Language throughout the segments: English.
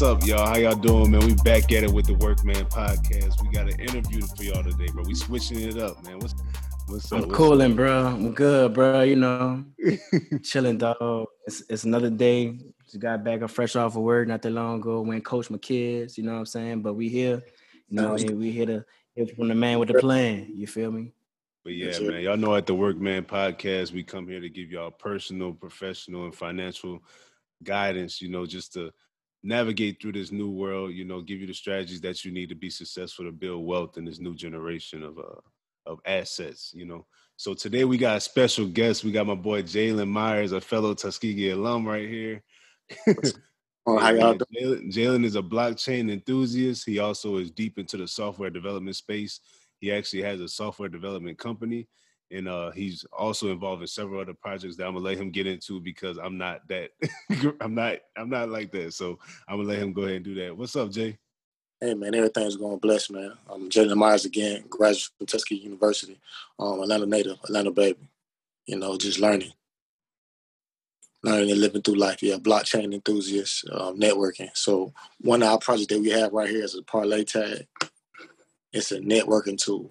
What's up, y'all? How y'all doing, man? We back at it with the Workman Podcast. We got an interview for y'all today, bro. We switching it up, man. What's what's up? I'm cooling, bro. I'm good, bro. You know, chilling, dog. It's, it's another day. Just got back and fresh off of work not that long ago. Went coach my kids. You know what I'm saying? But we here. You know, we here to hear from the man with the plan. You feel me? But yeah, man, y'all know at the Workman Podcast, we come here to give y'all personal, professional, and financial guidance. You know, just to navigate through this new world. You know, give you the strategies that you need to be successful to build wealth in this new generation of uh of assets. You know, so today we got a special guest. We got my boy Jaylin Myers, a fellow Tuskegee alum, right here. Oh, how y'all doing? Jaylin is a blockchain enthusiast. He also is deep into the software development space. He actually has a software development company, and uh, he's also involved in several other projects that I'm gonna let him get into because I'm not that. I'm not. I'm not like that. So I'm gonna let him go ahead and do that. What's up, Jay? Hey man, everything's going bless, man. I'm Jaylin Myers again, graduate from Tuskegee University, um, Atlanta native, Atlanta baby. You know, just learning, learning and living through life. Yeah, blockchain enthusiast, um, networking. So one of our projects that we have right here is a parlay tag it's a networking tool.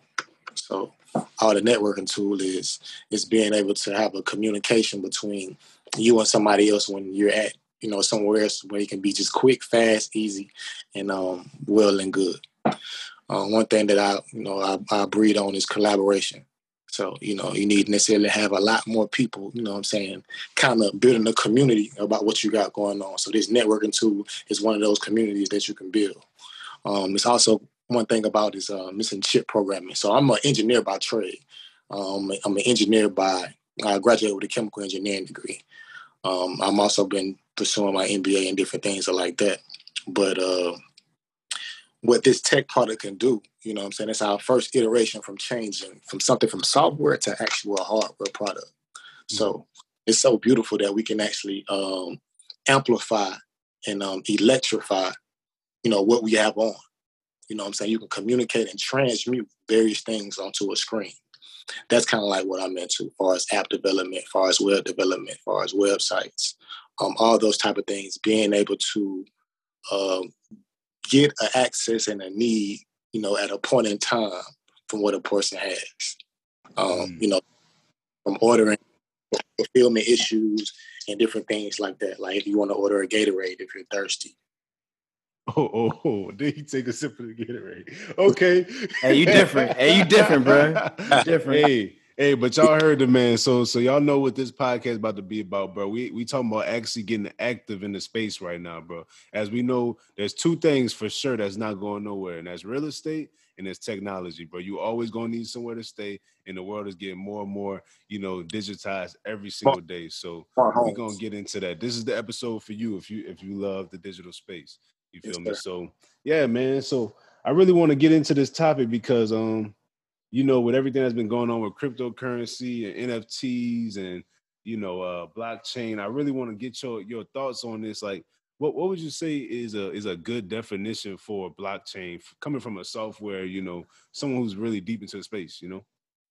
So all the networking tool is is being able to have a communication between you and somebody else when you're at you know somewhere else where it can be just quick, fast, easy, and um, well and good. Uh, one thing that I you know I, I breed on is collaboration. So, you know, you need necessarily have a lot more people, you know what I'm saying, kind of building a community about what you got going on. So this networking tool is one of those communities that you can build. Um, it's also one thing about is uh, missing chip programming. So I'm an engineer by trade. Um, I'm an engineer by I graduated with a chemical engineering degree. Um, I'm also been pursuing my MBA and different things like that. But uh, what this tech product can do, you know what I'm saying? It's our first iteration from changing from something from software to actual hardware product. Mm-hmm. So it's so beautiful that we can actually um, amplify and um, electrify, you know, what we have on. You know what I'm saying? You can communicate and transmute various things onto a screen. That's kind of like what I'm into, as far as app development, as far as web development, as far as websites, um, all those type of things. Being able to um, get an access and a need, you know, at a point in time from what a person has. Um, mm. You know, from ordering fulfillment issues and different things like that. Like if you want to order a Gatorade if you're thirsty, Oh, oh, oh, did he take a sip of the Gatorade? Okay. Hey, you different. hey, you different, bro. You different. Hey, hey, but y'all heard the man. So, so y'all know what this podcast about to be about, bro. We we talking about actually getting active in the space right now, bro. As we know, there's two things for sure that's not going nowhere, and that's real estate and it's technology, bro. You always gonna need somewhere to stay, and the world is getting more and more, you know, digitized every single day. So we're gonna get into that. This is the episode for you if you if you love the digital space. You feel me? So yeah, man. So I really want to get into this topic because um, you know, with everything that's been going on with cryptocurrency and NFTs and you know, uh blockchain, I really want to get your your thoughts on this. Like, what what would you say is a is a good definition for blockchain coming from a software, you know, someone who's really deep into the space, you know?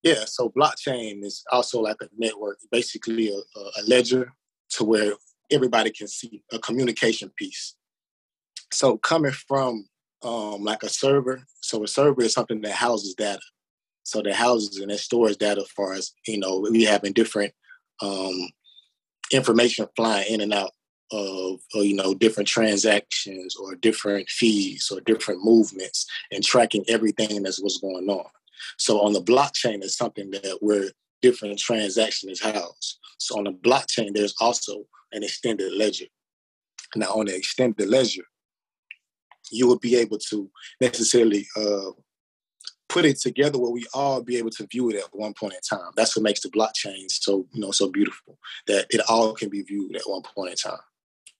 Yeah, so blockchain is also like a network, basically a, a ledger to where everybody can see a communication piece. So coming from um, like a server, so a server is something that houses data. So that houses and it stores data for us. You know, we having different um, information flying in and out of, or, you know different transactions or different fees or different movements and tracking everything that's what's going on. So on the blockchain is something that where different transaction is housed. So on the blockchain, there's also an extended ledger. Now on the extended ledger, you would be able to necessarily uh, put it together where we all be able to view it at one point in time. That's what makes the blockchain so you know so beautiful that it all can be viewed at one point in time.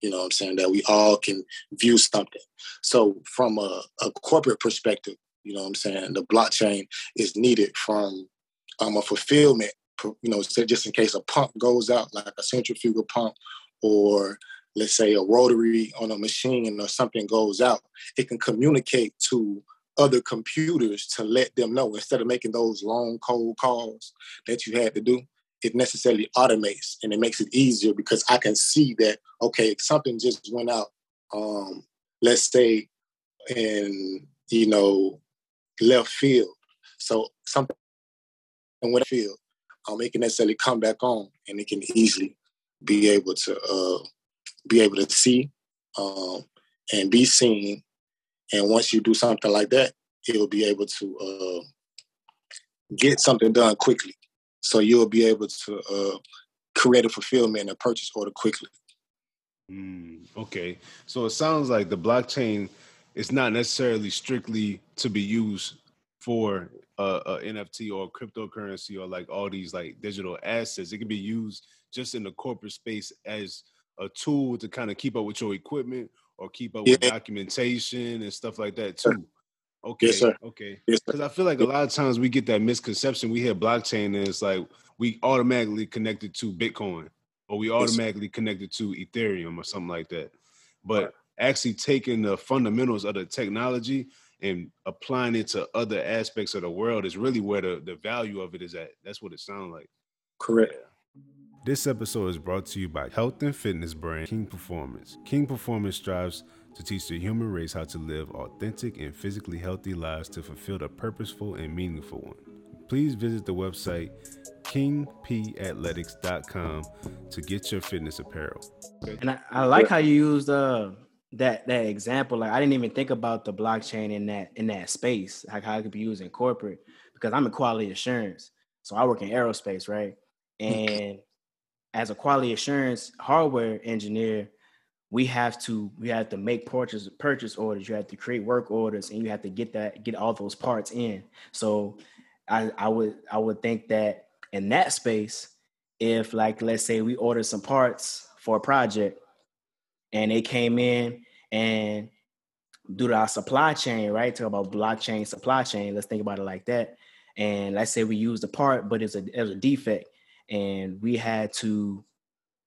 You know what I'm saying? That we all can view something. So from a, a corporate perspective, you know what I'm saying, the blockchain is needed from um, a fulfillment, you know, just in case a pump goes out, like a centrifugal pump or let's say a rotary on a machine or something goes out, it can communicate to other computers to let them know instead of making those long cold calls that you had to do it necessarily automates and it makes it easier because i can see that okay something just went out um, let's say in you know left field. So something in left field, um, it can necessarily come back on, and it can easily be able to uh, be able to see um, and be seen. And once you do something like that, it will be able to uh, get something done quickly. So you'll be able to uh, create a fulfillment and a purchase order quickly. Mm, okay, so it sounds like the blockchain is not necessarily strictly to be used for a, a, NFT or cryptocurrency or like all these like digital assets. It can be used just in the corporate space as a tool to kind of keep up with your equipment or keep up yeah. with documentation and stuff like that too. Okay. Yes. Okay. Because I feel like a lot of times we get that misconception. We hear blockchain and it's like we automatically connected to Bitcoin or we automatically yes. connected to Ethereum or something like that. But right. actually taking the fundamentals of the technology and applying it to other aspects of the world is really where the, the value of it is at. That's what it sounds like. Correct. This episode is brought to you by health and fitness brand King Performance. King Performance strives to teach the human race how to live authentic and physically healthy lives to fulfill a purposeful and meaningful one. Please visit the website kingpathletics.com to get your fitness apparel. And I, I like how you used uh, that that example. Like I didn't even think about the blockchain in that in that space, like how it could be used in corporate, because I'm in quality assurance. So I work in aerospace, right? And as a quality assurance hardware engineer, we have to we have to make purchase purchase orders. You have to create work orders, and you have to get that get all those parts in. So I, I would I would think that in that space, if like let's say we ordered some parts for a project, and they came in and due to our supply chain, right? Talk about blockchain supply chain. Let's think about it like that. And let's say we use the part, but it's a it's a defect, and we had to,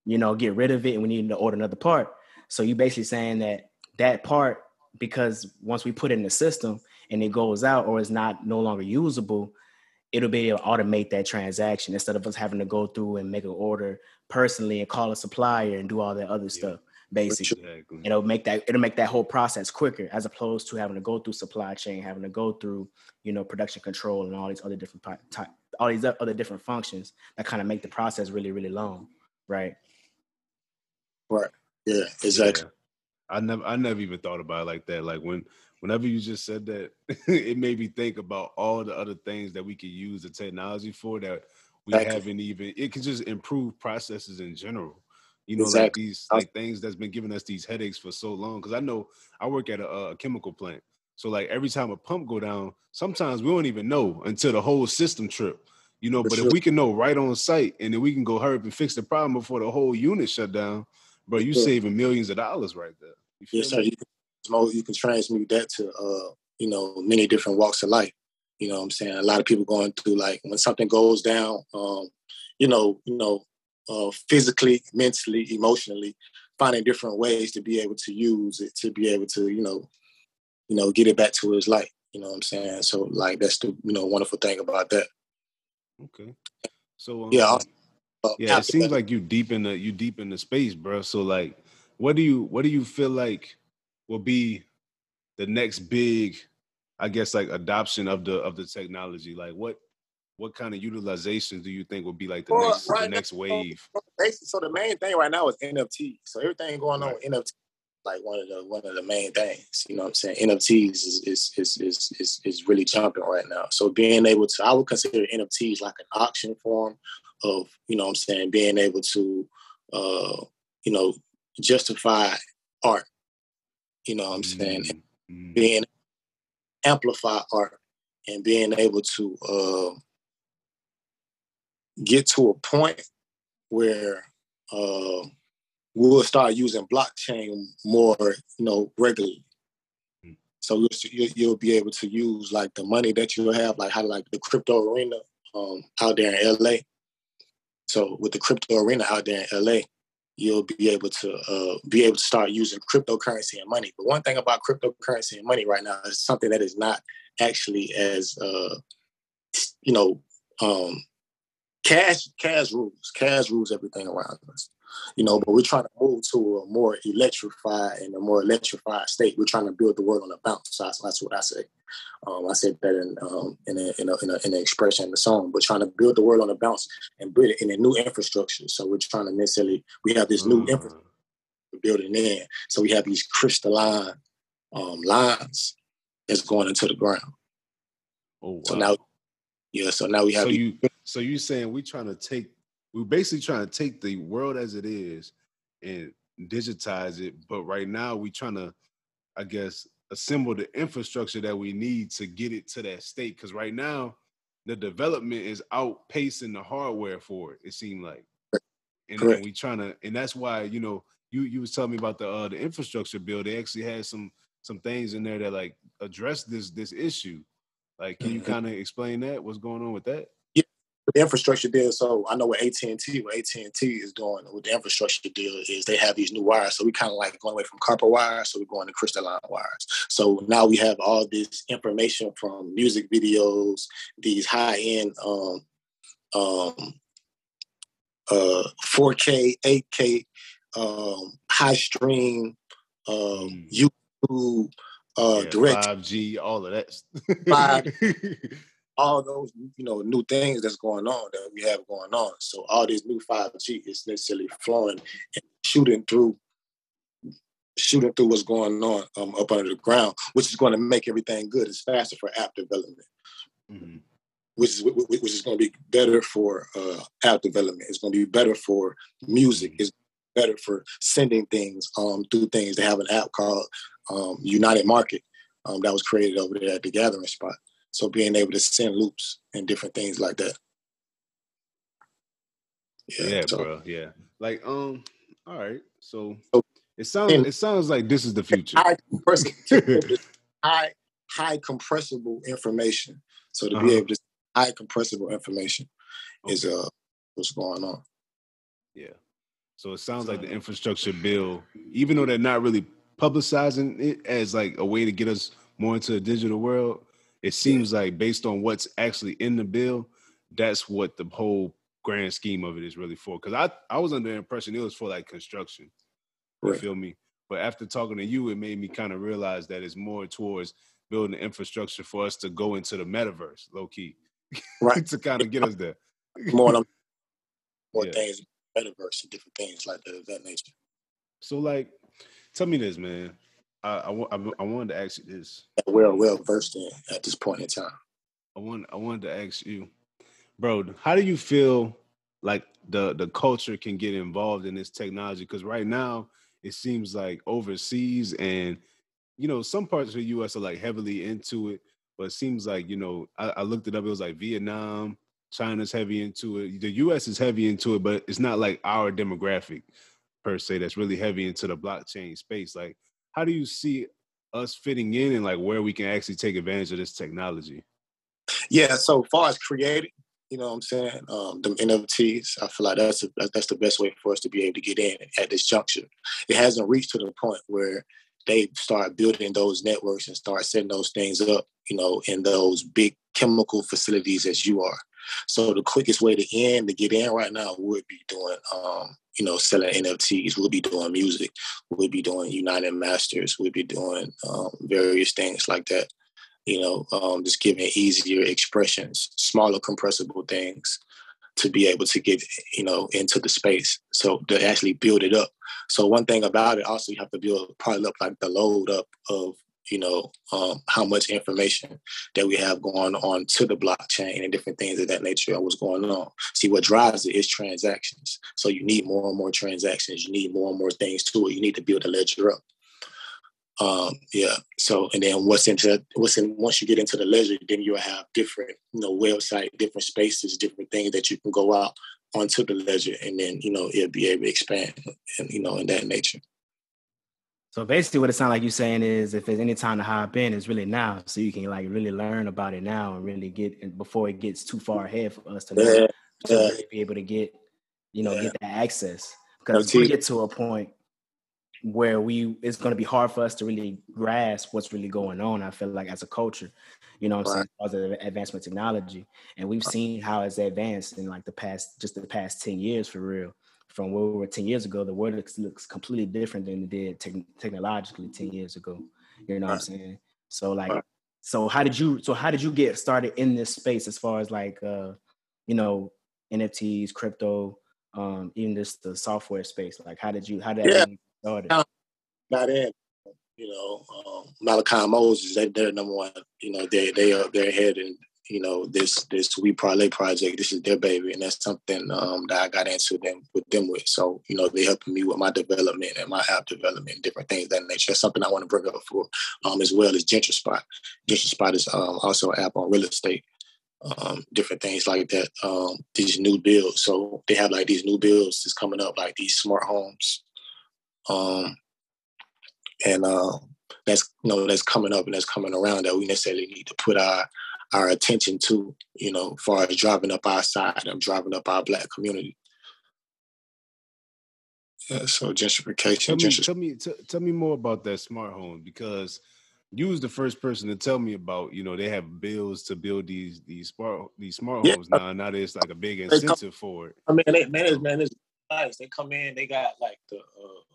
you know, get rid of it, and we needed to order another part. So you're basically saying that that part, because once we put it in the system and it goes out or is not no longer usable, it'll be able to automate that transaction instead of us having to go through and make an order personally and call a supplier and do all that other yeah. stuff basically exactly. it'll make that it'll make that whole process quicker as opposed to having to go through supply chain having to go through you know production control and all these other different type all these other different functions that kind of make the process really really long right right yeah exactly yeah. i never i never even thought about it like that like when whenever you just said that it made me think about all the other things that we could use the technology for that we exactly. haven't even it can just improve processes in general you know, exactly. like these like things that's been giving us these headaches for so long. Because I know I work at a, a, chemical plant, so like every time a pump go down, sometimes we don't even know until the whole system trip. You know, for but sure. if we can know right on site, and then we can go hurry up and fix the problem before the whole unit shut down, bro, you sure. saving millions of dollars right there. yes, sir. You can, you can transmute that to uh, you know many different walks of life. You know what I'm saying? A lot of people going through like when something goes down, um, you know, you know, uh, physically, mentally, emotionally, finding different ways to be able to use it to be able to, you know, you know, get it back to his life. You know what I'm saying? So like that's the you know wonderful thing about that. Okay. So um, yeah, uh, yeah. It seems like you deep in the you deep in the space, bro. So like, what do you what do you feel like will be the next big, I guess, like adoption of the of the technology? Like, what what kind of utilization do you think would be like the well, next right the next now, wave? So the main thing right now is NFT. So everything going on with NFT, like one of the one of the main things. You know what I'm saying? NFTs is is is is is, is really jumping right now. So being able to, I would consider NFTs like an auction form of, you know what I'm saying, being able to, uh, you know, justify art. You know what I'm saying? Mm-hmm. Being amplify art and being able to uh, get to a point where uh, we'll start using blockchain more, you know, regularly. Hmm. So you'll, you'll, be able to use like the money that you have, like how like the crypto arena um, out there in LA. So with the crypto arena out there in LA, you'll be able to uh, be able to start using cryptocurrency and money. But one thing about cryptocurrency and money right now is something that is not actually as uh, you know um, cash cash rules cash rules everything around us you know, but we're trying to move to a more electrified and a more electrified state. We're trying to build the world on a bounce. So that's, that's what I say. Um, I said that in um, in, a, in, a, in, a, in an expression in the song. We're trying to build the world on a bounce and build it in a new infrastructure. So we're trying to necessarily we have this new mm. infrastructure building in. So we have these crystalline um, lines that's going into the ground. Oh wow. So now, yeah. So now we have. So you so you saying we're trying to take we're basically trying to take the world as it is and digitize it, but right now we're trying to, I guess, assemble the infrastructure that we need to get it to that state. Because right now, the development is outpacing the hardware for it. It seemed like, and, and we trying to, and that's why you know you you was telling me about the uh, the infrastructure bill. They actually had some some things in there that like address this this issue. Like, can you mm-hmm. kind of explain that? What's going on with that? Yeah, the infrastructure deal. So I know what AT and T, what AT and T is doing with the infrastructure deal is they have these new wires. So we kind of like going away from copper wires, so we're going to crystalline wires. So now we have all this information from music videos, these high end um, um, uh, 4K, 8K, um, high stream, um, mm. YouTube, uh, yeah, direct 5G, all of that. 5, all those you know new things that's going on that we have going on. So all this new 5G is necessarily flowing and shooting through shooting through what's going on um, up under the ground, which is going to make everything good. It's faster for app development, mm-hmm. which is which is going to be better for uh, app development. It's going to be better for music. Mm-hmm. It's better for sending things um, through things. They have an app called um, United Market um, that was created over there at the Gathering Spot. So being able to send loops and different things like that. Yeah, yeah so. bro. Yeah. Like, um, all right. So, so it sounds it sounds like this is the future. High, high, high compressible information. So to uh-huh. be able to high compressible information okay. is uh what's going on. Yeah. So it sounds like the infrastructure bill, even though they're not really publicizing it as like a way to get us more into the digital world, it seems like based on what's actually in the bill, that's what the whole grand scheme of it is really for. Because I I was under the impression it was for like construction. You right. feel me? But after talking to you, it made me kind of realize that it's more towards building the infrastructure for us to go into the metaverse, low key, right? to kind of get us there. more, more yeah. things, metaverse, and different things like that of that nature. So, like, tell me this, man. I, I, I wanted to ask you this. We're well versed in at this point in time. I want I wanted to ask you, bro, how do you feel like the the culture can get involved in this technology? Because right now it seems like overseas and you know some parts of the U.S. are like heavily into it, but it seems like you know I, I looked it up. It was like Vietnam, China's heavy into it. The U.S. is heavy into it, but it's not like our demographic per se that's really heavy into the blockchain space. Like how do you see us fitting in and like where we can actually take advantage of this technology? Yeah, so far as creating, you know what I'm saying? Um, the NFTs, I feel like that's a, that's the best way for us to be able to get in at this juncture. It hasn't reached to the point where they start building those networks and start setting those things up, you know, in those big chemical facilities as you are. So the quickest way to in to get in right now would be doing um, you know, selling NFTs. We'll be doing music. We'll be doing United Masters. We'll be doing um, various things like that. You know, um, just giving easier expressions, smaller compressible things to be able to get, you know, into the space. So to actually build it up. So one thing about it, also you have to build probably up like the load up of you know, um, how much information that we have going on to the blockchain and different things of that nature what's going on. See, what drives it is transactions. So you need more and more transactions. You need more and more things to it. You need to build a ledger up. Um, yeah. So, and then what's into what's in once you get into the ledger, then you'll have different, you know, website, different spaces, different things that you can go out onto the ledger, and then you know it'll be able to expand, and you know, in that nature. So basically, what it sounds like you're saying is, if there's any time to hop in, it's really now, so you can like really learn about it now and really get before it gets too far ahead for us to, yeah. to really be able to get, you know, yeah. get that access. Because we get to a point where we it's going to be hard for us to really grasp what's really going on. I feel like as a culture, you know, I'm right. saying of advancement technology, and we've seen how it's advanced in like the past, just the past ten years for real from where we were 10 years ago, the world looks, looks completely different than it did te- technologically 10 years ago. You know what I'm saying? So like, so how did you, so how did you get started in this space as far as like, uh, you know, NFTs, crypto, um, even just the software space? Like, how did you, how did yeah. that started? Got in, you know, um, Malachi Moses, they, they're number one, you know, they, they are, they're ahead and you know this this we parlay project this is their baby and that's something um, that i got into them with them with. So you know they helping me with my development and my app development different things that nature. That's something i want to bring up for um, as well as gentrispot gentrispot is um, also an app on real estate um, different things like that um, these new builds. So they have like these new builds that's coming up like these smart homes um, and uh, that's you know that's coming up and that's coming around that we necessarily need to put our our attention to, you know, far as driving up our side and driving up our black community. Yeah, so gentrification. Tell me, gentrification. tell me, t- tell me more about that smart home because you was the first person to tell me about. You know, they have bills to build these these smart these smart Yeah. homes now. Now there's like a big incentive for it. I mean, they, man, it's, man, it's nice. They come in, they got like the uh,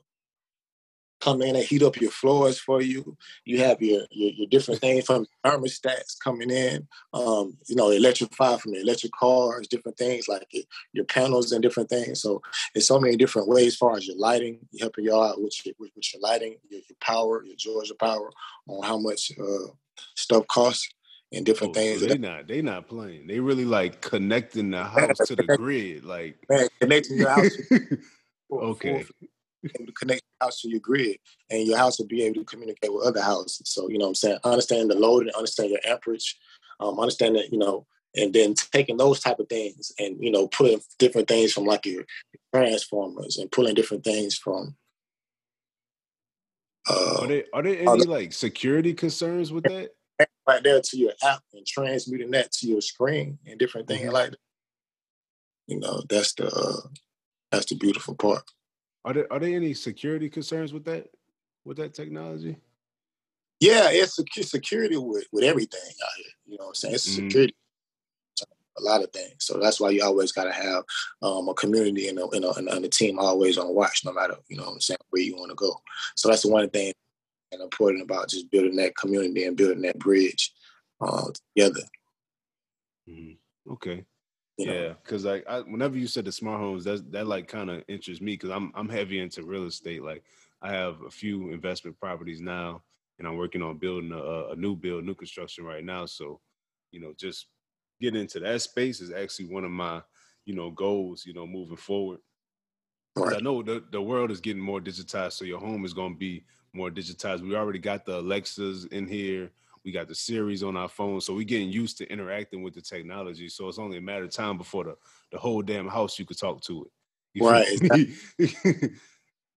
come in and heat up your floors for you. You have your your, your different things from thermostats coming in. Um, you know, electrified from the electric cars, different things like your, your panels and different things. So it's so many different ways as far as your lighting, helping you out with your, with, with your lighting, your, your power, your Georgia power, on how much uh, stuff costs and different Oh, things. so they not they not playing. They really like connecting the house to the grid. Like man, connecting your house. Okay. Able to connect your house to your grid and your house will be able to communicate with other houses. So, you know what I'm saying? Understand the load and understand your amperage, um, understand that, you know, and then taking those type of things and, you know, pulling different things from like your transformers and pulling different things from uh, are there are there any like security concerns with that? right there to your app and transmuting that to your screen and different things Mhm. like that. You know, that's the uh, that's the beautiful part. Are there are there any security concerns with that with that technology? Yeah, it's secu- security with, with everything out here. You know what I'm saying? It's Mhm. security. A lot of things. So that's why you always got to have um, a community and a, and, a, and a team always on watch, no matter, you know what I'm saying, where you want to go. So that's the one thing and important about just building that community and building that bridge uh, together. Mhm. Okay. You know? Yeah, because like I, whenever you said the smart homes, that's that like kind of interests me because I'm I'm heavy into real estate. Like I have a few investment properties now, and I'm working on building a, a new build, new construction right now. So, you know, just getting into that space is actually one of my you know goals. You know, moving forward. 'Cause I know the, the world is getting more digitized, so your home is going to be more digitized. We already got the Alexas in here. We got the Siris on our phone, so we're getting used to interacting with the technology. So it's only a matter of time before the, the whole damn house you could talk to it. You Right, me?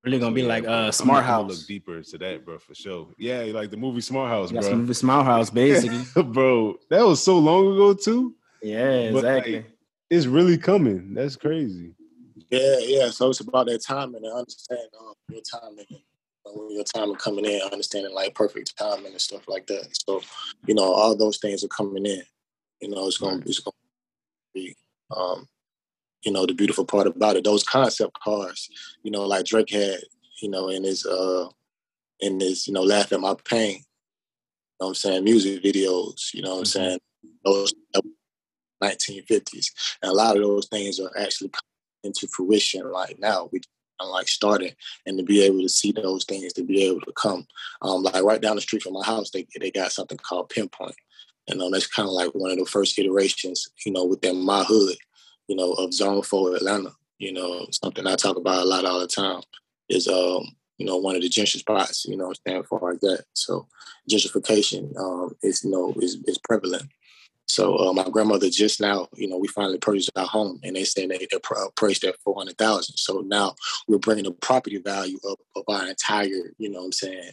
Really gonna be like bro, uh smart gonna- I'm gonna house. look deeper into that, bro, for sure. Yeah, like the movie Smart House, You got bro. smart house basically. bro, that was so long ago too. yeah, But, like, exactly. It's really coming. That's crazy. Yeah, yeah. So it's about that timing and understand um, your timing. and, When your timing coming in, understanding like perfect timing and stuff like that. So, you know, all those things are coming in. You know, it's gonna Right. it's gonna be um, you know, the beautiful part about it. Those concept cars, you know, like Drake had, you know, in his uh in his, you know, laugh at my pain. You know what I'm saying? Music videos, you know what I'm Mhm. saying? Those 1950s. And a lot of those things are actually coming into fruition right now. We are like starting and to be able to see those things to be able to come. Um, like right down the street from my house, they they got something called Pinpoint. and know, that's kind of like one of the first iterations, you know, within my hood, you know, of Zone 4 Atlanta. You know, something I talk about a lot all the time is um, you know, one of the gentrification spots, you know, stand for like that. So gentrification um is you know is is prevalent. So uh, my grandmother just now, you know, we finally purchased our home, and they said they they priced at four hundred thousand. So now we're bringing the property value up of our entire, you know, what I'm saying,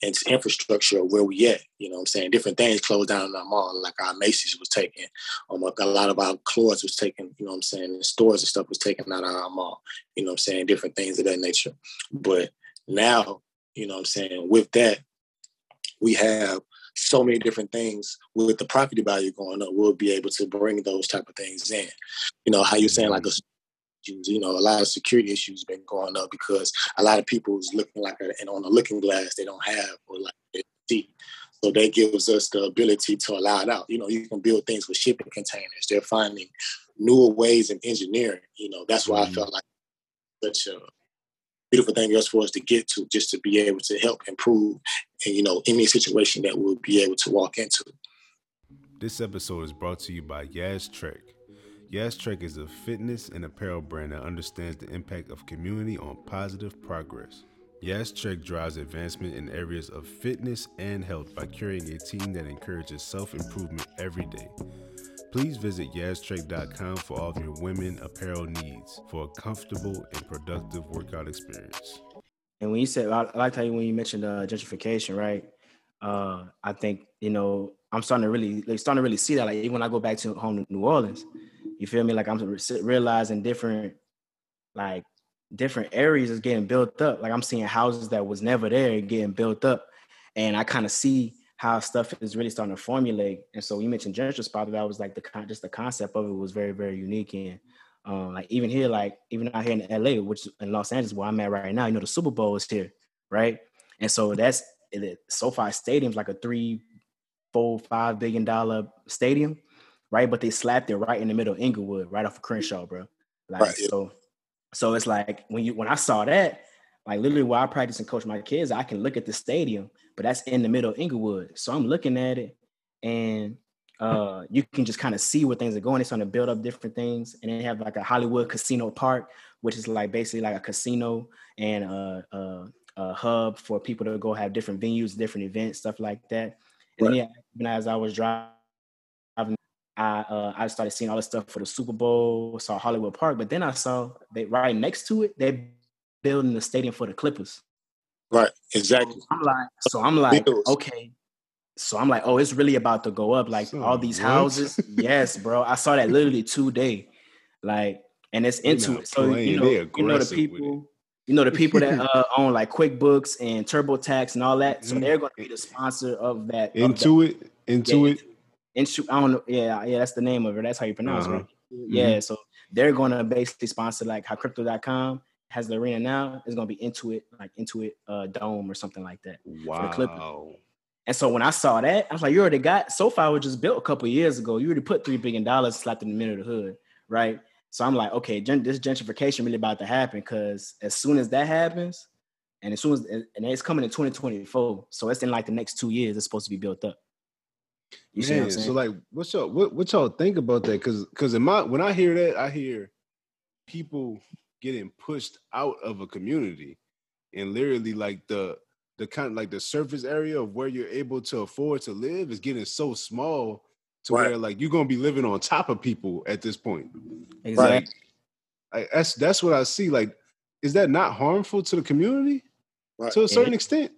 its infrastructure where we at. You know, what I'm saying different things closed down in our mall, like our Macy's was taken, um, a lot of our clothes was taken. You know, what I'm saying, and stores and stuff was taken out of our mall. You know, what I'm saying different things of that nature. But now, you know, what I'm saying with that, we have so many different things with the property value going up, we'll be able to bring those type of things in. You know, how you're saying like a issues. You know, a lot of security issues been going up because a lot of people is looking like a, and on a looking glass they don't have or like they see. So that gives us the ability to allow it out. You know, you can build things with shipping containers. They're finding newer ways in engineering. You know, that's why mm-hmm. I felt like such a beautiful thing else for us to get to, just to be able to help improve, and you know, any situation that we'll be able to walk into. This episode is brought to you by Yaz Trek. Yaz Trek is a fitness and apparel brand that understands the impact of community on positive progress. Yaz Trek drives advancement in areas of fitness and health by curating a team that encourages self improvement every day. Please visit yaztrek.com for all of your women apparel needs for a comfortable and productive workout experience. And when you said, I like how you, when you mentioned uh, gentrification, right? Uh, I think you know I'm starting to really, like, starting to really see that. Like even when I go back to home to New Orleans, you feel me? Like I'm realizing different, like different areas is getting built up. Like I'm seeing houses that was never there getting built up, and I kind of see how stuff is really starting to formulate. And so you mentioned gentrification that was like the just the concept of it was very very unique. And um, like even here, like even out here in LA, which in Los Angeles where I'm at right now, you know the Super Bowl is here, right? And so that's it, SoFi Stadium's like a three, four, five billion dollar stadium, right? But they slapped it right in the middle of Inglewood, right off of Crenshaw, bro. Like right. so, so it's like when you when I saw that, like literally while I practice and coach my kids, I can look at the stadium but that's in the middle of Inglewood. So I'm looking at it and uh, you can just kind of see where things are going. It's starting to build up different things. And they have like a Hollywood Casino Park, which is like basically like a casino and a, a, a hub for people to go have different venues, different events, stuff like that. And right. yeah, even as I was driving, I uh, I started seeing all the stuff for the Super Bowl, saw Hollywood Park, but then I saw they right next to it, they're building the stadium for the Clippers. Right, exactly. So I'm like, so I'm like, okay. So I'm like, oh, it's really about to go up. Like so all these what? houses. yes, bro. I saw that literally today. Like, and it's into it. So you know, you know the people, you know the people that uh, own like QuickBooks and TurboTax and all that. So mm-hmm. they're going to be the sponsor of that. Into it. Into it. Into I don't know. Yeah, yeah, that's the name of it. That's how you pronounce uh-huh. it. Right? Mm-hmm. Yeah. So they're going to basically sponsor like how crypto.com has the arena now is gonna be Intuit, like Intuit uh, Dome or something like that. Wow. And so when I saw that, I was like, you already got SoFi was just built a couple years ago. You already put three billion dollars slapped in the middle of the hood, right? So I'm like, okay, gen- this gentrification really about to happen because as soon as that happens, and as soon as and it's coming in 2024, so it's in like the next two years, it's supposed to be built up. You Man, so like, what's y'all what, what y'all think about that? Because because in my when I hear that, I hear people getting pushed out of a community and literally like the the kind of like the surface area of where you're able to afford to live is getting so small to right. where like you're gonna be living on top of people at this point. Exactly. Like, that's that's what I see. Like, is that not harmful to the community right. to a certain extent?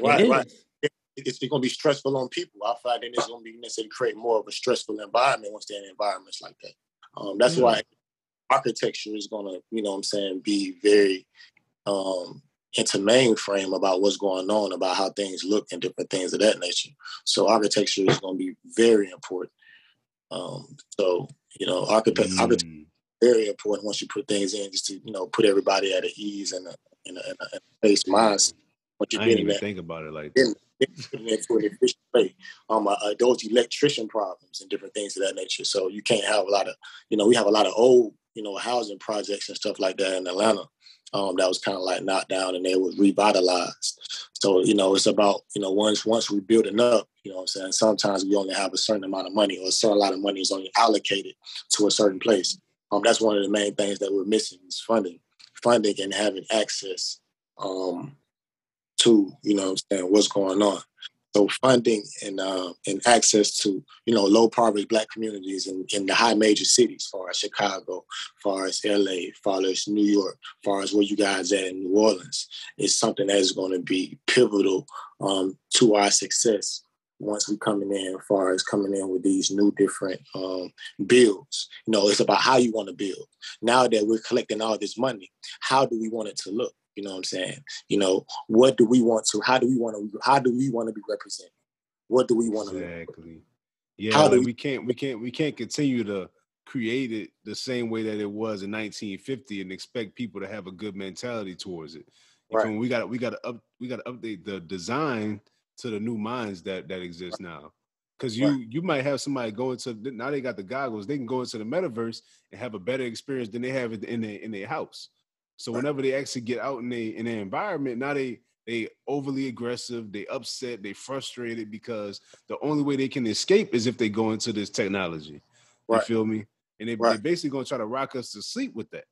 Right, right. It's, going to be stressful on people. I find that it's going to be necessarily create more of a stressful environment once they're in environments like that. Um, that's mm. why architecture is going to, you know what I'm saying, be very um, into mainframe about what's going on, about how things look and different things of that nature. So architecture is going to be very important. Um, so, you know, architect, mm. architecture very important once you put things in just to, you know, put everybody at ease and a, in a, in a, a base mindset. What you I didn't even that, think about it like that. It an efficient way. Um, uh, uh, those electrician problems and different things of that nature. So you can't have a lot of, you know, we have a lot of old you know, housing projects and stuff like that in Atlanta. Um, that was kind of like knocked down and they was revitalized. So, you know, it's about, you know, once once we build up, you know I'm saying? Sometimes we only have a certain amount of money or a certain amount of money is only allocated to a certain place. Um, that's one of the main things that we're missing is funding. Funding and having access um, to, you know I'm saying, what's going on. So funding and uh, and access to you know low poverty black communities in, in the high major cities, far as Chicago, far as LA, far as New York, far as where you guys at in New Orleans, is something that is going to be pivotal um, to our success once we coming in, far as coming in with these new different um, builds. You know, it's about how you want to build. Now that we're collecting all this money, how do we want it to look? You know what I'm saying? You know, what do we want to? How do we want to? How do we want to be represented? What do we want to? Exactly. Yeah, like we, we can't we can't we can't continue to create it the same way that it was in 1950 and expect people to have a good mentality towards it. Right. We got we got to up we got to update the design to the new minds that that exist now. Because you right. you might have somebody go into now they got the goggles they can go into the metaverse and have a better experience than they have in their in their house. So whenever they actually get out in their in their environment, now they they overly aggressive, they upset, they frustrated because the only way they can escape is if they go into this technology. Right. You feel me? And they, are basically gonna try to rock us to sleep with that.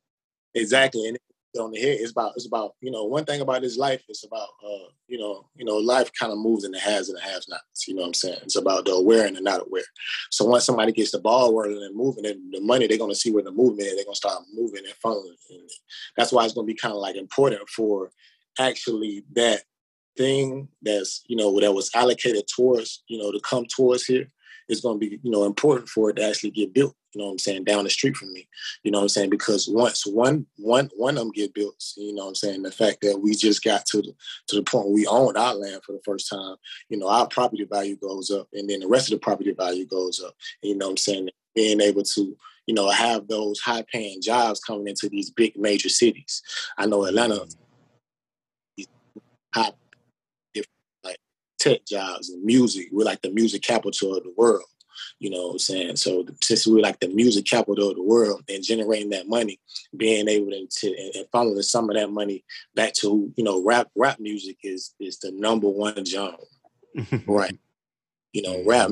Exactly. And on the head. It's about it's about you know one thing about this life. It's about uh, you know you know life kind of moves in the has and the has nots. You know what I'm saying? It's about the aware and the not aware. So once somebody gets the ball rolling and moving, and the money they're going to see where the movement is. They're going to start moving and. And that's why it's going to be kind of like important for actually that thing that's you know that was allocated towards you know to come towards here is going to be you know important for it to actually get built you know what I'm saying, down the street from me. You know what I'm saying? Because once one one one of them get built, you know what I'm saying, the fact that we just got to the to the point where we own our land for the first time, you know, our property value goes up and then the rest of the property value goes up. And, you know what I'm saying? Being able to, you know, have those high paying jobs coming into these big major cities. I know Atlanta mm-hmm. high like tech jobs and music. We're like the music capital of the world. You know what I'm saying? So since we're like the music capital of the world and generating that money, being able to, to and funneling some of that money back to, you know, rap rap music is is the number one genre. right. You know, rap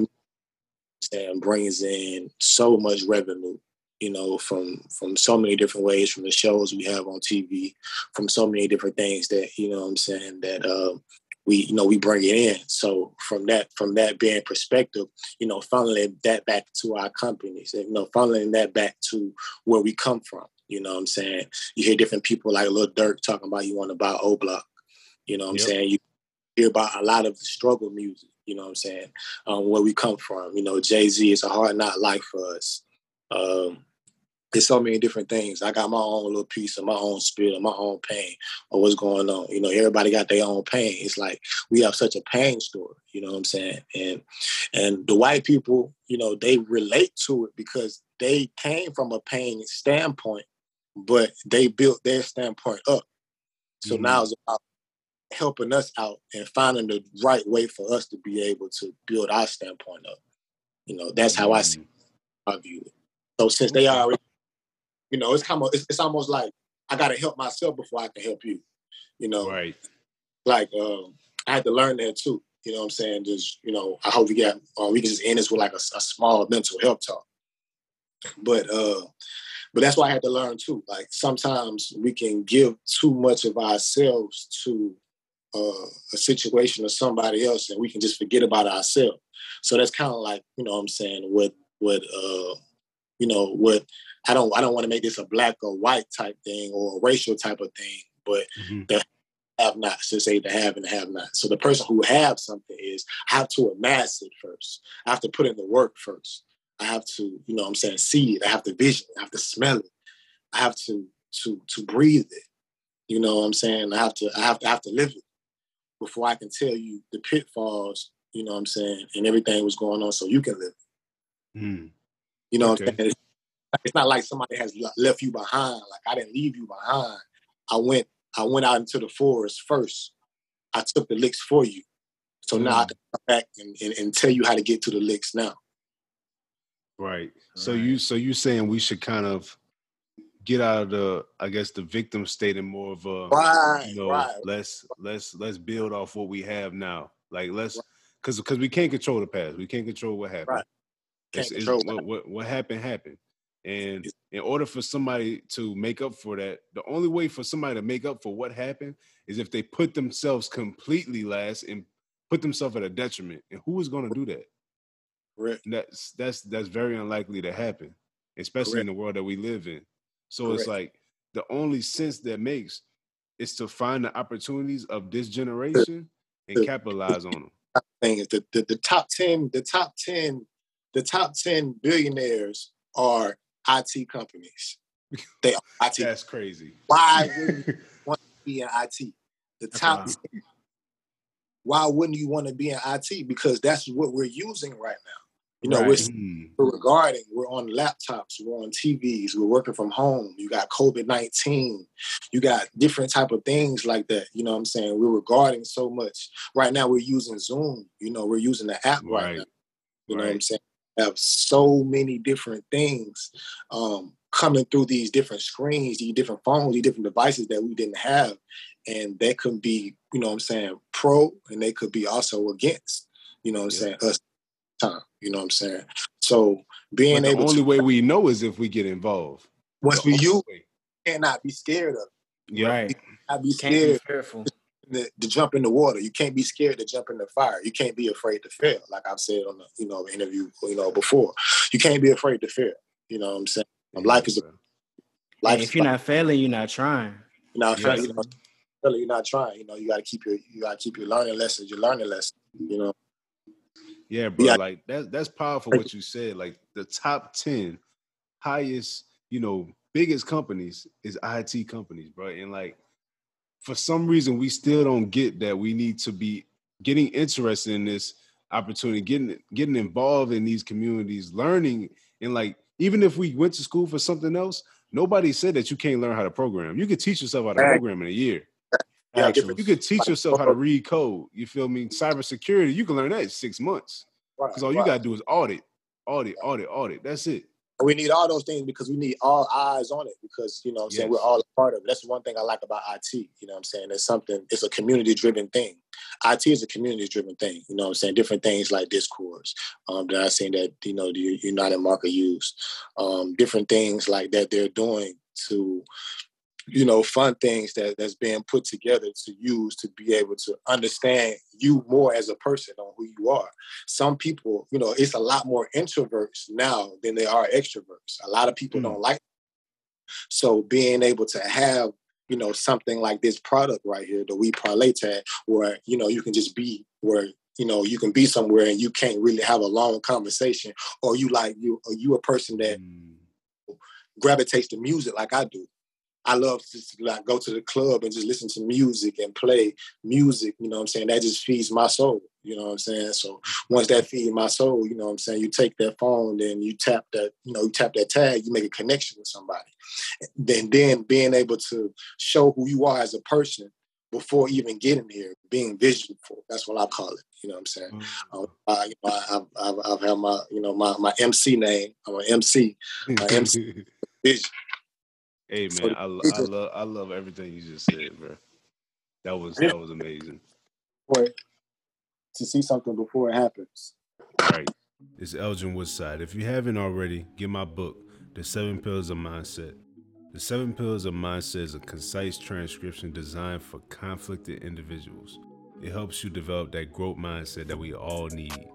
and brings in so much revenue you know, from from so many different ways, from the shows we have on TV, from so many different things that you know, I'm saying that uh, we you know we bring it in. So from that from that being perspective you know funneling that back to our companies you know funneling that back to where we come from you know what i'm saying? You hear different people like Lil Durk talking about you want to buy o block you know what i'm saying? You hear about a lot of the struggle music you know what i'm saying? Um, where we come from you know jay-z is a hard knock life for us. Um, there's so many different things. I got my own little piece of my own spirit, of my own pain, or what's going on. You know, everybody got their own pain. It's like we have such a pain story. You know what I'm saying? And and the white people, you know, they relate to it because they came from a pain standpoint, but they built their standpoint up. So mm-hmm. now it's about helping us out and finding the right way for us to be able to build our standpoint up. You know, that's how I see mm-hmm. I view it. So since they already you know, it's kind of it's, it's almost like I got to help myself before I can help you. You know, right? Like um, I had to learn that too. You know what I'm saying? Just you know, I hope we get uh, we can just end this with like a, a small mental health talk. But uh, but that's why I had to learn too. Like sometimes we can give too much of ourselves to uh, a situation or somebody else, and we can just forget about ourselves. So that's kind of like you know what I'm saying what what uh, you know what I don't I don't want to make this a black or white type thing or a racial type of thing, but mm-hmm. the have nots to say the have and the have not. So the person who have something is I have to amass it first. I have to put in the work first. I have to, you know I'm saying, see it. I have to vision it. I have to smell it. I have to to to breathe it. You know what I'm saying? I have to I have to I have to live it before I can tell you the pitfalls, you know what I'm saying, and everything was going on so you can live it. Mm. You know okay. what I'm saying? it's not like somebody has left you behind. Like I didn't leave you behind. I went I went out into the forest first. I took the licks for you. So mm. now I mm. can come back and, and, and, tell you how to get to the licks now. Right. So right. you so you saying we should kind of get out of the I guess the victim state and more of a right, you know right. let's let's let's build off what we have now. Like let's because because we can't control the past. We can't control what happened. Right. It's, it's, what, what, what happened happened. And in order for somebody to make up for that, the only way for somebody to make up for what happened is if they put themselves completely last and put themselves at a detriment. And who is going to do that? Right. That's that's that's very unlikely to happen, especially Correct. in the world that we live in. So Correct. it's like the only sense that makes is to find the opportunities of this generation and capitalize on them. Thing is the, the, the top ten, the top ten, the top ten billionaires are IT companies. They are IT. That's crazy. Why wouldn't you want to be in IT? The top. Wow. Why wouldn't you want to be in IT? Because that's what we're using right now. You know, right. we're, mm. we're regarding, we're on laptops, we're on TVs, we're working from home. You got COVID nineteen, you got different type of things like that. You know what I'm saying? We're regarding so much. Right now, we're using Zoom. You know, we're using the app right, right now. You right. know what I'm saying? We have so many different things um, coming through these different screens, these different phones, these different devices that we didn't have, and they could be, you know what I'm saying, pro, and they could be also against. You know what I'm yeah. saying? Us time. You know what I'm saying? So being but the able only to, way we know is if we get involved. Once we use cannot be scared of. Yeah. Right. Not be scared. Be careful. To, to, jump in the water. You can't be scared to jump in the fire. You can't be afraid to fail, like I've said on the you know interview you know before. You can't be afraid to fail. You know what I'm saying? Yeah, life is a life. if you're not failing, you're not trying. You're not failing. You know, you're not trying. You know, you got to keep your you got to keep your learning lessons. Your learning lessons. You know, yeah, bro. Yeah. Like that's that's powerful what you said. Like the top 10 highest, you know, biggest companies is IT companies, bro. And like for some reason we still don't get that we need to be getting interested in this opportunity, getting getting involved in these communities, learning and like even if we went to school for something else, nobody said that you can't learn how to program. You could teach yourself how to program in a year. Yeah, Actually, you could teach yourself how to read code. You feel me? Cybersecurity, you can learn that in six months. Because all you gotta do is audit, audit, audit, audit. That's it. We need all those things because we need all eyes on it because you know I'm yes. saying we're all a part of it. That's one thing I like about IT. You know what I'm saying? It's something, it's a community driven thing. IT is a community driven thing. You know what I'm saying? Different things like discourse um, that I've seen that, you know, the United Masters use. Um, different things like that they're doing to you know, fun things that that's being put together to use to be able to understand you more as a person on who you are. Some people, you know, it's a lot more introverts now than they are extroverts. A lot of people mm. don't like. So being able to have, you know, something like this product right here, the We Parlay tag, where you know you can just be where you know you can be somewhere and you can't really have a long conversation, or you like you, or you a person that. Mm. gravitates to music like I do I love to like go to the club and just listen to music and play music, you know what I'm saying? That just feeds my soul, you know what I'm saying? So once that feeds my soul, you know what I'm saying, you take that phone, and you tap that, you know, you tap that tag, you make a connection with somebody. Then then being able to show who you are as a person before even getting here, being visual. For that's what I call it. You know what I'm saying? Mm-hmm. Um, I, you know, I've, I've, I've had my, you know, my, my MC name. I'm an MC. My MC vision. Hey man, I, I love I love everything you just said, bro. That was that was amazing. To see something before it happens. All right. It's Elgin Woodside. If you haven't already, get my book, The Seven Pillars of Mindset. The Seven Pillars of Mindset is a concise transcription designed for conflicted individuals. It helps you develop that growth mindset that we all need.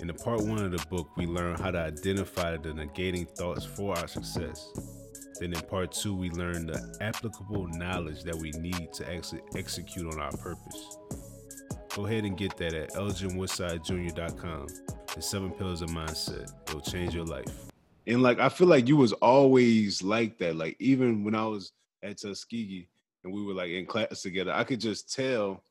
In the part one of the book, we learn how to identify the negating thoughts for our success. Then in part two, we learn the applicable knowledge that we need to actually execute on our purpose. Go ahead and get that at elginwoodsidejr.com. The seven pillars of mindset. It'll change your life. And like I feel like you was always like that. Like even when I was at Tuskegee and we were like in class together, I could just tell,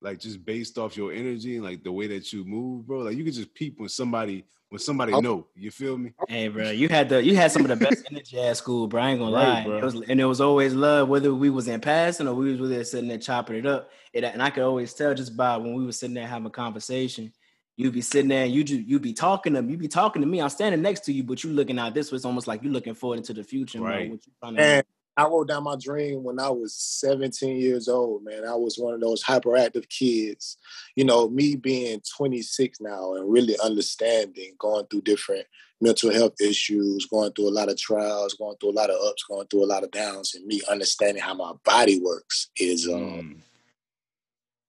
like just based off your energy and like the way that you move, bro. Like you could just peep when somebody when somebody oh. know. You feel me? Hey, bro, you had the you had some of the best energy at school, bro. I ain't gonna right, lie. Bro. It was, and it was always love, whether we was in passing or we was there sitting there chopping it up. It, and I could always tell just by when we were sitting there having a conversation. You'd be sitting there and you you be talking to me. you'd be talking to me. I'm standing next to you, but you looking out this way. It's almost like you looking forward into the future. Right. and I wrote down my dream when I was 17 years old, man. I was one of those hyperactive kids. You know, me being 26 now and really understanding, going through different mental health issues, going through a lot of trials, going through a lot of ups, going through a lot of downs, and me understanding how my body works is um mm.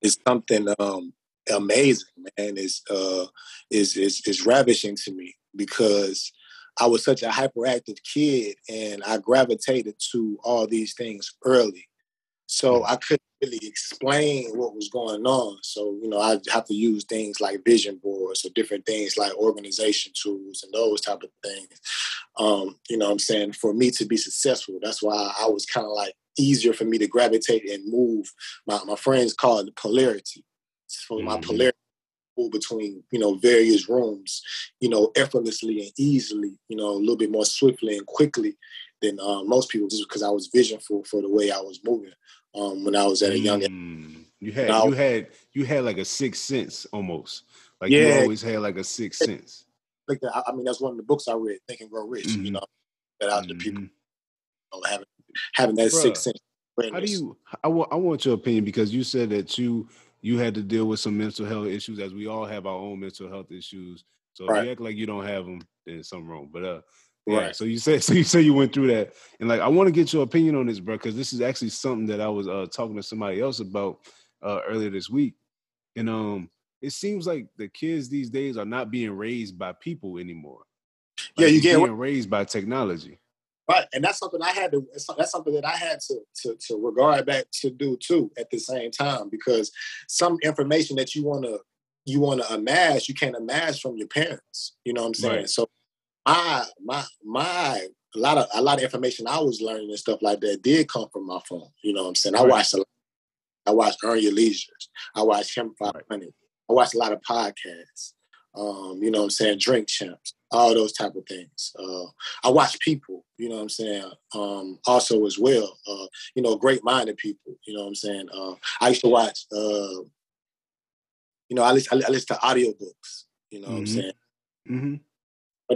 is something um amazing, man. Is uh is is is ravishing to me because I was such a hyperactive kid and I gravitated to all these things early. So I couldn't really explain what was going on. So, you know, I have to use things like vision boards or different things like organization tools and those type of things. Um, you know I'm saying? For me to be successful, that's why I was kind of like easier for me to gravitate and move. My, my friends call it polarity. For mm-hmm. my polarity between you know various rooms, you know, effortlessly and easily, you know, a little bit more swiftly and quickly than uh, most people, just because I was visionful for the way I was moving um, when I was at a young age. Mm. You had you had you had like a sixth sense almost. Like Yeah. you always had like a sixth sense. Like that, I mean, that's one of the books I read, Think and Grow Rich. You Mhm. know, that out to people Mhm. you know, having having that Bruh, sixth sense. How do you? I want I want your opinion because you said that you you had to deal with some mental health issues, as we all have our own mental health issues. So if you act like you don't have them, then something wrong. But uh, yeah. Right. So you said so you say you went through that, and like I want to get your opinion on this, bro, because this is actually something that I was uh talking to somebody else about uh earlier this week, and um, it seems like the kids these days are not being raised by people anymore. Yeah, you get being raised by technology. Right, and that's something I had to. That's something that I had to to to regard back to do too at the same time because some information that you want to you want to amass, you can't amass from your parents. You know what I'm saying? Right. So my my my a lot of a lot of information I was learning and stuff like that did come from my phone. You know what I'm saying? I watched a lot. I watched Earn Your Leisures. I watched Him 500. I watched a lot of podcasts. Um, you know what I'm saying? Drink champs, all those type of things. Uh, I watch people, you know what I'm saying? Um, also as well, uh, you know, great minded people, you know what I'm saying? Uh, I used to watch, uh, you know, I listen, I listen to audiobooks, you know what I'm Mhm. saying? hmm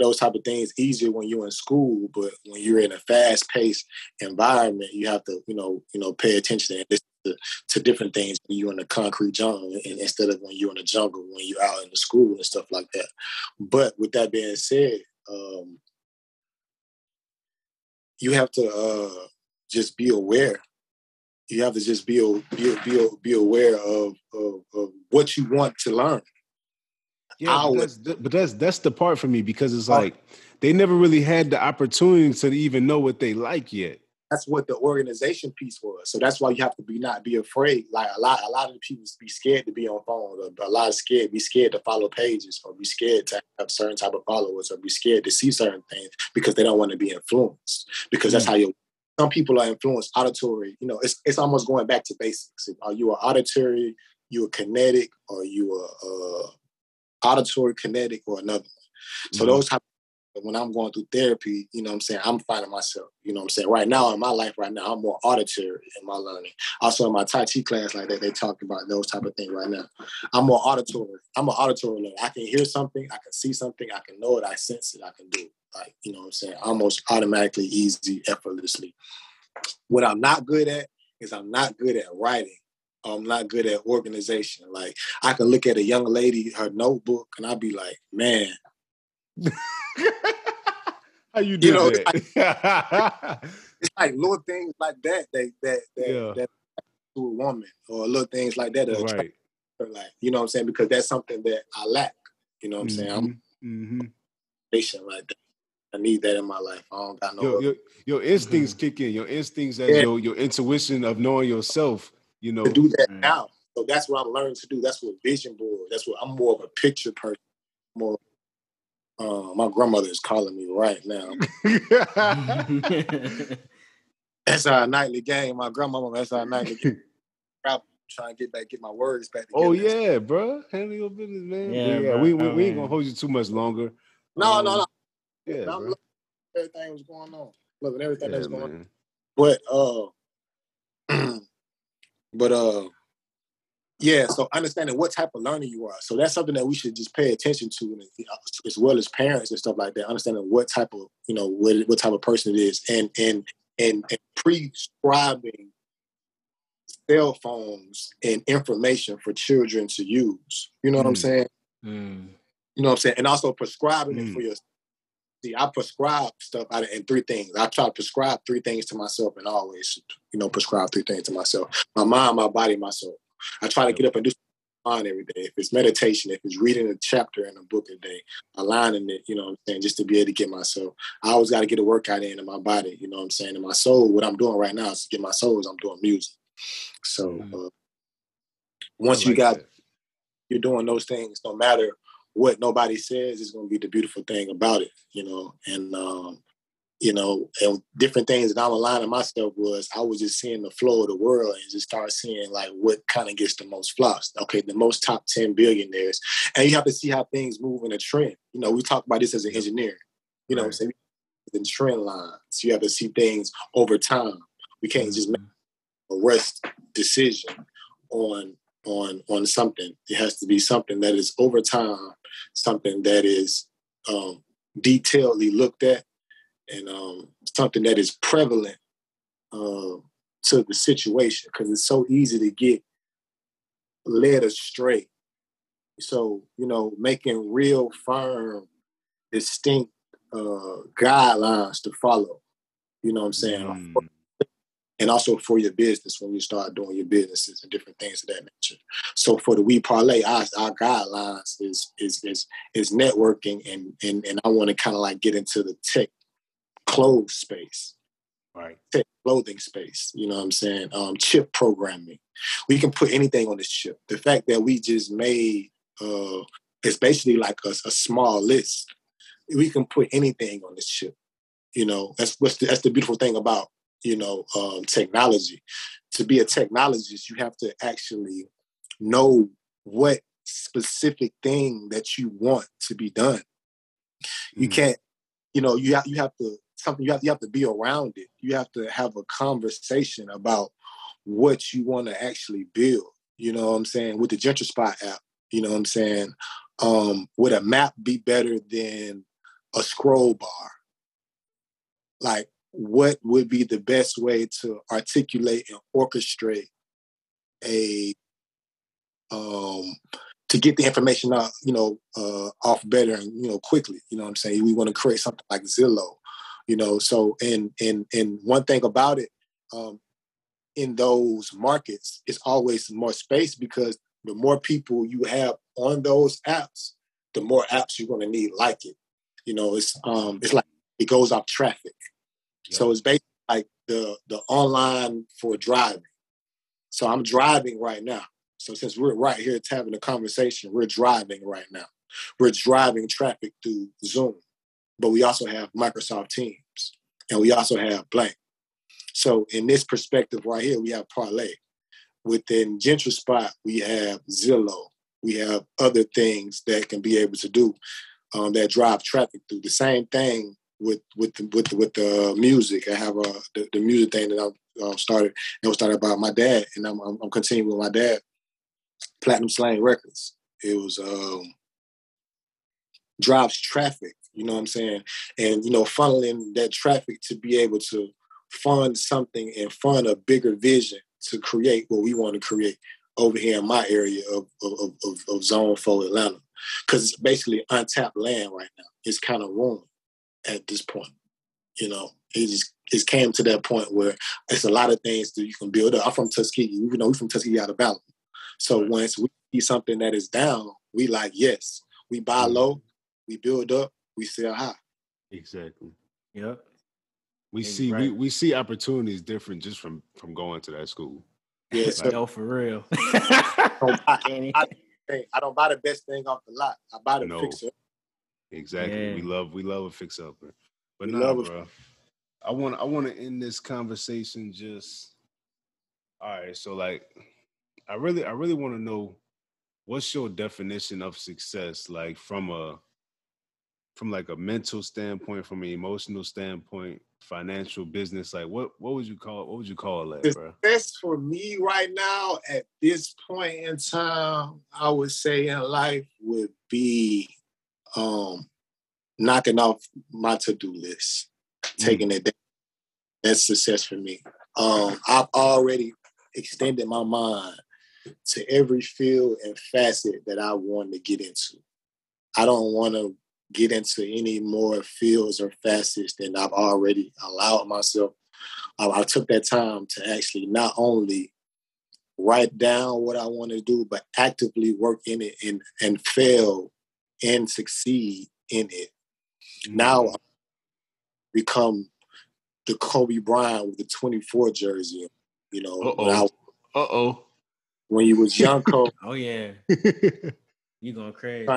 Those type of things easier when you're in school, but when you're in a fast paced environment, you have to, you know, you know, pay attention listen to, to different things when you're in the concrete jungle and instead of when you're in the jungle, when you're out in the school and stuff like that. But with that being said, um, you have to uh, just be aware. You have to just be be be, be aware of, of of what you want to learn. Yeah, I but that's, but that's that's the part for me because it's Oh. like they never really had the opportunity to even know what they like yet. That's what the organization piece was. So that's why you have to be not be afraid. Like a lot, a lot of the people be scared to be on phone. Or a lot of scared, be scared to follow pages, or be scared to have certain type of followers, or be scared to see certain things because they don't want to be influenced. Because that's Mm. how you. Some people are influenced auditory. You know, it's it's almost going back to basics. Are you an auditory? You a kinetic, or you a, uh auditory, kinetic, or another? One. So Mhm. those type when I'm going through therapy, you know what I'm saying, I'm finding myself. You know what I'm saying? Right now in my life right now, I'm more auditory in my learning. Also in my Tai Chi class like that, they talk about those type of things right now. I'm more auditory. I'm an auditory learner. I can hear something, I can see something, I can know it, I sense it, I can do it. Like, you know what I'm saying? Almost automatically, easy, effortlessly. What I'm not good at is I'm not good at writing. I'm not good at organization. Like I can look at a young lady, her notebook, and I'll be like, man, How you do know, that? it's like little things like that that that that, Yeah. that to a woman or little things like that right. her, like you know what I'm saying because that's something that I lack. You know what I'm saying? I'm hmm patient like that. I need that in my life. I don't got no. Your, your your instincts mm-hmm. kick in. Your instincts as Yeah. your your intuition of knowing yourself. You know. to do that Right. now. So that's what I'm learning to do. That's what vision board. That's what I'm more of a picture person. More. Uh, my grandmother is calling me right now. That's our nightly game. My grandmama. That's our nightly game. Rap, trying to get back, get my words back. Together. oh yeah, bro. Handle your business, man. Yeah, Yeah, bro, we, we, we ain't gonna hold you too much longer. No, Um, no, no. Yeah, I'm everything was going on. Loving everything Yeah, that's going on. But uh but uh yeah, so understanding what type of learner you are. So that's something that we should just pay attention to and, you know, as well as parents and stuff like that, understanding what type of, you know, what what type of person it is and and and, and prescribing cell phones and information for children to use. You know what I'm Mm. saying? Mm. You know what I'm saying? And also prescribing it Mm. for your See, I prescribe stuff out of, in three things. I try to prescribe three things to myself and always, you know, prescribe three things to myself. My mind, my body, my soul. I try to get up and do something every day. If it's meditation, if it's reading a chapter in a book a day, aligning it, you know what I'm saying, just to be able to get myself. I always got to get a workout in in my body, you know what I'm saying? In my soul, what I'm doing right now is to get my soul is I'm doing music. So Mhm. uh, once I you got that. you're doing those things, no matter what nobody says, is going to be the beautiful thing about it, you know. And um, you know, and different things that I'm aligning myself was I was just seeing the flow of the world and just start seeing like what kind of gets the most flops. Okay, the most top 10 billionaires. And you have to see how things move in a trend. You know, we talk about this as an engineer. You know, right. so in trend lines. You have to see things over time. We can't mm-hmm. just make a rest decision on on on something. It has to be something that is over time, something that is um, detailedly looked at and um, something that is prevalent uh, to the situation because it's so easy to get led astray. So, you know, making real firm, distinct uh, guidelines to follow, you know what I'm saying? Mm. And also for your business when you start doing your businesses and different things of that nature. So for the We Parlay, our, our guidelines is is is is networking and and and I want to kind of like get into the tech clothes space, right? Tech clothing space. You know what I'm saying? Um, chip programming. We can put anything on this chip. The fact that we just made uh, it's basically like a, a small list. We can put anything on this chip. You know, that's what's the, that's the beautiful thing about you know um, technology. To be a technologist, you have to actually know what specific thing that you want to be done. You mm. can't, you know, you have you have to something you have you have to be around it. You have to have a conversation about what you want to actually build. You know what I'm saying? With the GentriSpot app, you know what I'm saying? Um, would a map be better than a scroll bar? Like, what would be the best way to articulate and orchestrate a um to get the information out, you know, uh, off better and you know quickly. You know what I'm saying? We want to create something like Zillow you know so and and and one thing about it um, in those markets it's always more space because the more people you have on those apps the more apps you're going to need like it you know it's um it's like it goes off traffic yeah. so it's basically like the the online for driving so i'm driving right now so since we're right here having a conversation we're driving right now we're driving traffic through zoom but we also have Microsoft Teams and we also have Blank. So in this perspective right here, we have Parlay. Within GentriSpot, we have Zillow. We have other things that can be able to do um, that drive traffic through. The same thing with with the, with the, with the music. I have a the, the music thing that I uh, started. It was started by my dad, and I'm, I'm, continuing with my dad. Platinum Slang Records. It was um, drives traffic you know what I'm saying? And, you know, funneling that traffic to be able to fund something and fund a bigger vision to create what we want to create over here in my area of, of, of, of Zone 4 Atlanta. Because it's basically untapped land right now. It's kind of ruined at this point. You know, it just it came to that point where it's a lot of things that you can build up. I'm from Tuskegee. You know, we're from Tuskegee out of Alabama. So once we see something that is down, we like, yes, we buy mm-hmm. low, we build up, we sell high. Exactly. Yep. We see right. we, we see opportunities different just from from going to that school. Yeah, so, no, for real. I, don't buy, I, I, don't buy the best thing off the lot. I buy the no. fixer. Exactly. Yeah. We love we love a fix up. But no, nah, bro. I want I want to end this conversation just all right. So like, I really I really want to know what's your definition of success, like from a from like a mental standpoint, from an emotional standpoint, financial business, like what what would you call it? what would you call it, the bro? Best for me right now at this point in time, I would say in life would be um knocking off my to-do list, mm. taking it down. That's success for me. Um, I've already extended my mind to every field and facet that I want to get into. I don't want to get into any more fields or facets than I've already allowed myself. I, I took that time to actually not only write down what I want to do, but actively work in it and and fail and succeed in it. Mm-hmm. Now I become the Kobe Bryant with the 24 jersey. You know, uh oh. When you was young, Kobe. oh yeah. you going crazy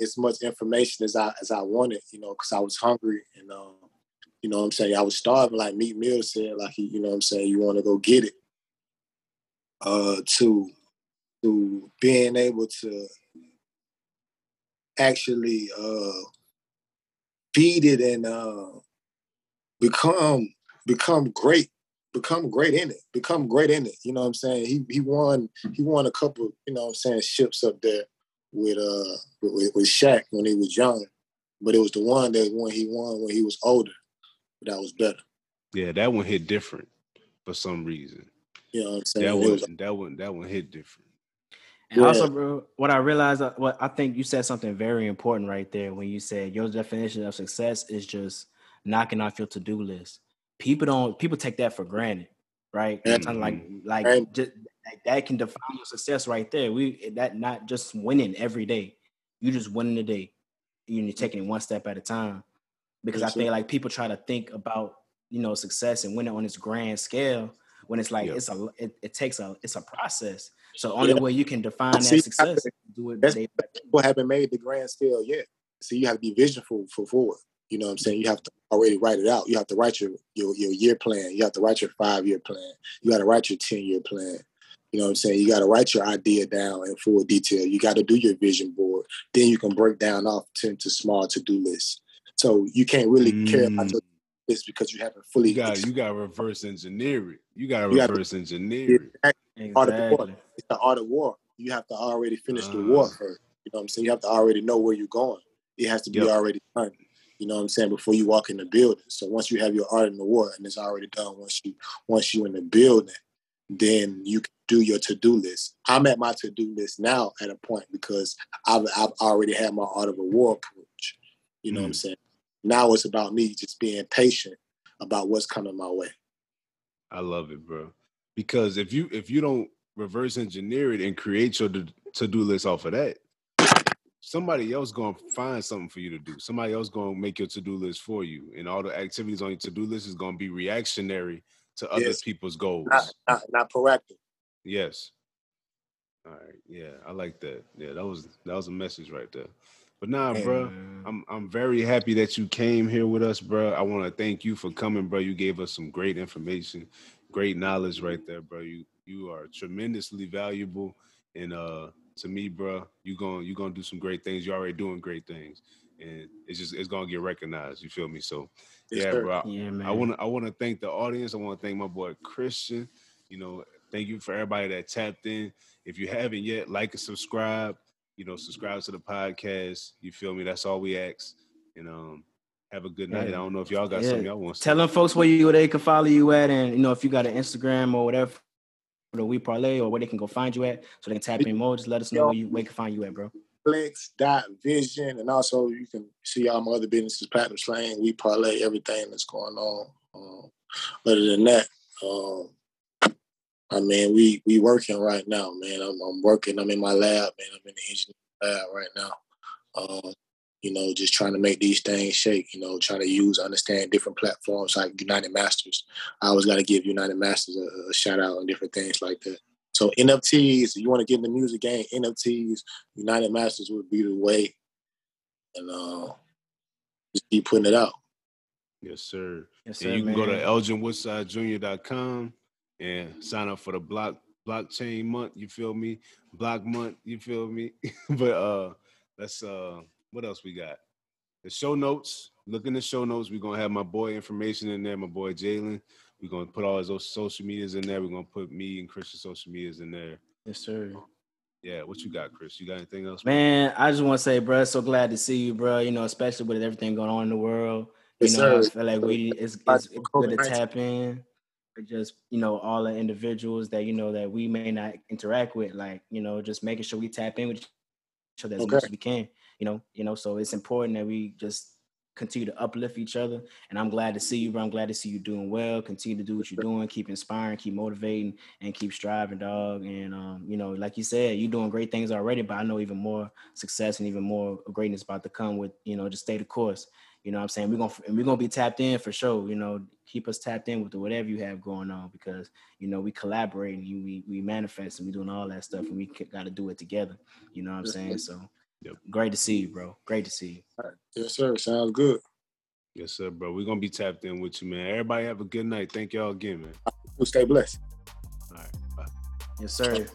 as much information as I as I wanted, you know, because I was hungry and um, You know what I'm saying? I was starving, like Meek Mill said, like he, you know what I'm saying, you want to go get it. Uh to to being able to actually uh feed it and uh become become great become great in it become great in it. You know what i'm saying? He he won he won a couple you know what i'm saying ships up there with uh with, with Shaq when he was young. But it was the one that when he won when he was older that was better. Yeah, that one hit different for some reason. you know what i'm saying? That one, was- that one, that one hit different. And Yeah. also, bro, what I realized, uh, what I think you said something very important right there when you said your definition of success is just knocking off your to do list. People don't, people take that for granted, right? Sometimes like, like, Right. just, like that can define your success right there. We that not just winning every day, you just winning the day. You're taking it one step at a time. Because I Yes, sir. think like people try to think about you know success and winning on this grand scale when it's like Yeah. it's a it, it takes a it's a process. So only Yeah. way you can define See, that success is do it that's- day by day. people haven't made the grand scale yet. So you have to be visionful for forward. You know what I'm saying? You have to already write it out. You have to write your your, your year plan. You have to write your five year plan. You got to write your 10 year plan. You know what I'm saying? You got to write your idea down in full detail. You got to do your vision board. Then you can break down off to, into small to do lists. So you can't really care about Mm. your list because you haven't fully You got you got to reverse engineer it. You got to reverse engineer it. Art of war. It's the art of war. You have to already finish the Uh. war first. You know what I'm saying? You have to already know where you're going. It has to be Yep. already done. You know what I'm saying? Before you walk in the building. So once you have your art in the war and it's already done, once you once you in the building, then you can do your to-do list. I'm at my to-do list now at a point because I've I've already had my art of a war approach. You know what I'm Mm. saying? Now it's about me just being patient about what's coming my way. I love it, bro. Because if you if you don't reverse engineer it and create your to do list off of that, somebody else gonna find something for you to do. Somebody else gonna make your to do list for you, and all the activities on your to do list is gonna be reactionary to other Yes. people's goals. Not not, not proactive. Yes. All right. Yeah, I like that. Yeah, that was that was a message right there. But nah, Yeah, bro, I'm I'm very happy that you came here with us, bro. I want to thank you for coming, bro. You gave us some great information, great knowledge right there, bro. You you are tremendously valuable, and uh, to me, bro, you going you gonna do some great things. You're already doing great things, and it's just it's gonna get recognized. You feel me? So Yes, yeah, sir. bro. Yeah, man. I want to I want to thank the audience. I want to thank my boy Christian. You know, thank you for everybody that tapped in. If you haven't yet, like and subscribe. You know, subscribe to the podcast. You feel me? That's all we ask. And um, have a good night. I don't know if y'all got Yeah. something y'all want to Tell them folks where you where they can follow you at, and you know if you got an Instagram or whatever, or the We Parlay or where they can go find you at, so they can tap in more. Just let us know where you where they can find you at, bro. Flex dot vision, and also you can see all my other businesses, Platinum Slang, We Parlay, everything that's going on. Um, other than that, um, I mean, we we working right now, man. I'm, I'm working. I'm in my lab, man. I'm in the engineering lab right now. Um, you know, just trying to make these things shake. You know, trying to use, understand different platforms like United Masters. I always got to give United Masters a, a shout out and different things like that. So NFTs, you want to get in the music game, NFTs, United Masters would be the way. And uh, just keep putting it out. Yes, sir. Yes, and sir, you can go to man. elginwoodsidejr.com and sign up for the block blockchain month. You feel me? Block month. You feel me? but uh, let's uh, what else we got? The show notes. Look in the show notes. We're gonna have my boy information in there. My boy Jaylin. We're gonna put all his those social medias in there. We're gonna put me and Christian social medias in there. Yes, sir. Yeah, what you got, Chris? You got anything else? Man, I just want to say, bro, so glad to see you, bro. You know, especially with everything going on in the world. You Yes, know, I feel like we it's, it's, it's good to tap in. Just you know, all the individuals that you know that we may not interact with, like you know, just making sure we tap in with each other as Okay. much as we can. You know, you know, so it's important that we just continue to uplift each other. And I'm glad to see you, bro. I'm glad to see you doing well. Continue to do what you're doing. Keep inspiring. Keep motivating, and keep striving, dog. And um, you know, like you said, you're doing great things already. But I know even more success and even more greatness about to come with you know just stay the course. You know what I'm saying? We're gonna and we're gonna be tapped in for sure. You know, keep us tapped in with the, whatever you have going on because you know we collaborate and you, we we manifest and we doing all that stuff and we got to do it together. You know what I'm saying? So Yep. great to see you, bro. Great to see you. Yes, sir. Sounds good. Yes, sir, bro. We're gonna be tapped in with you, man. Everybody have a good night. Thank y'all again, man. Stay blessed. All right. Bye. Yes, sir.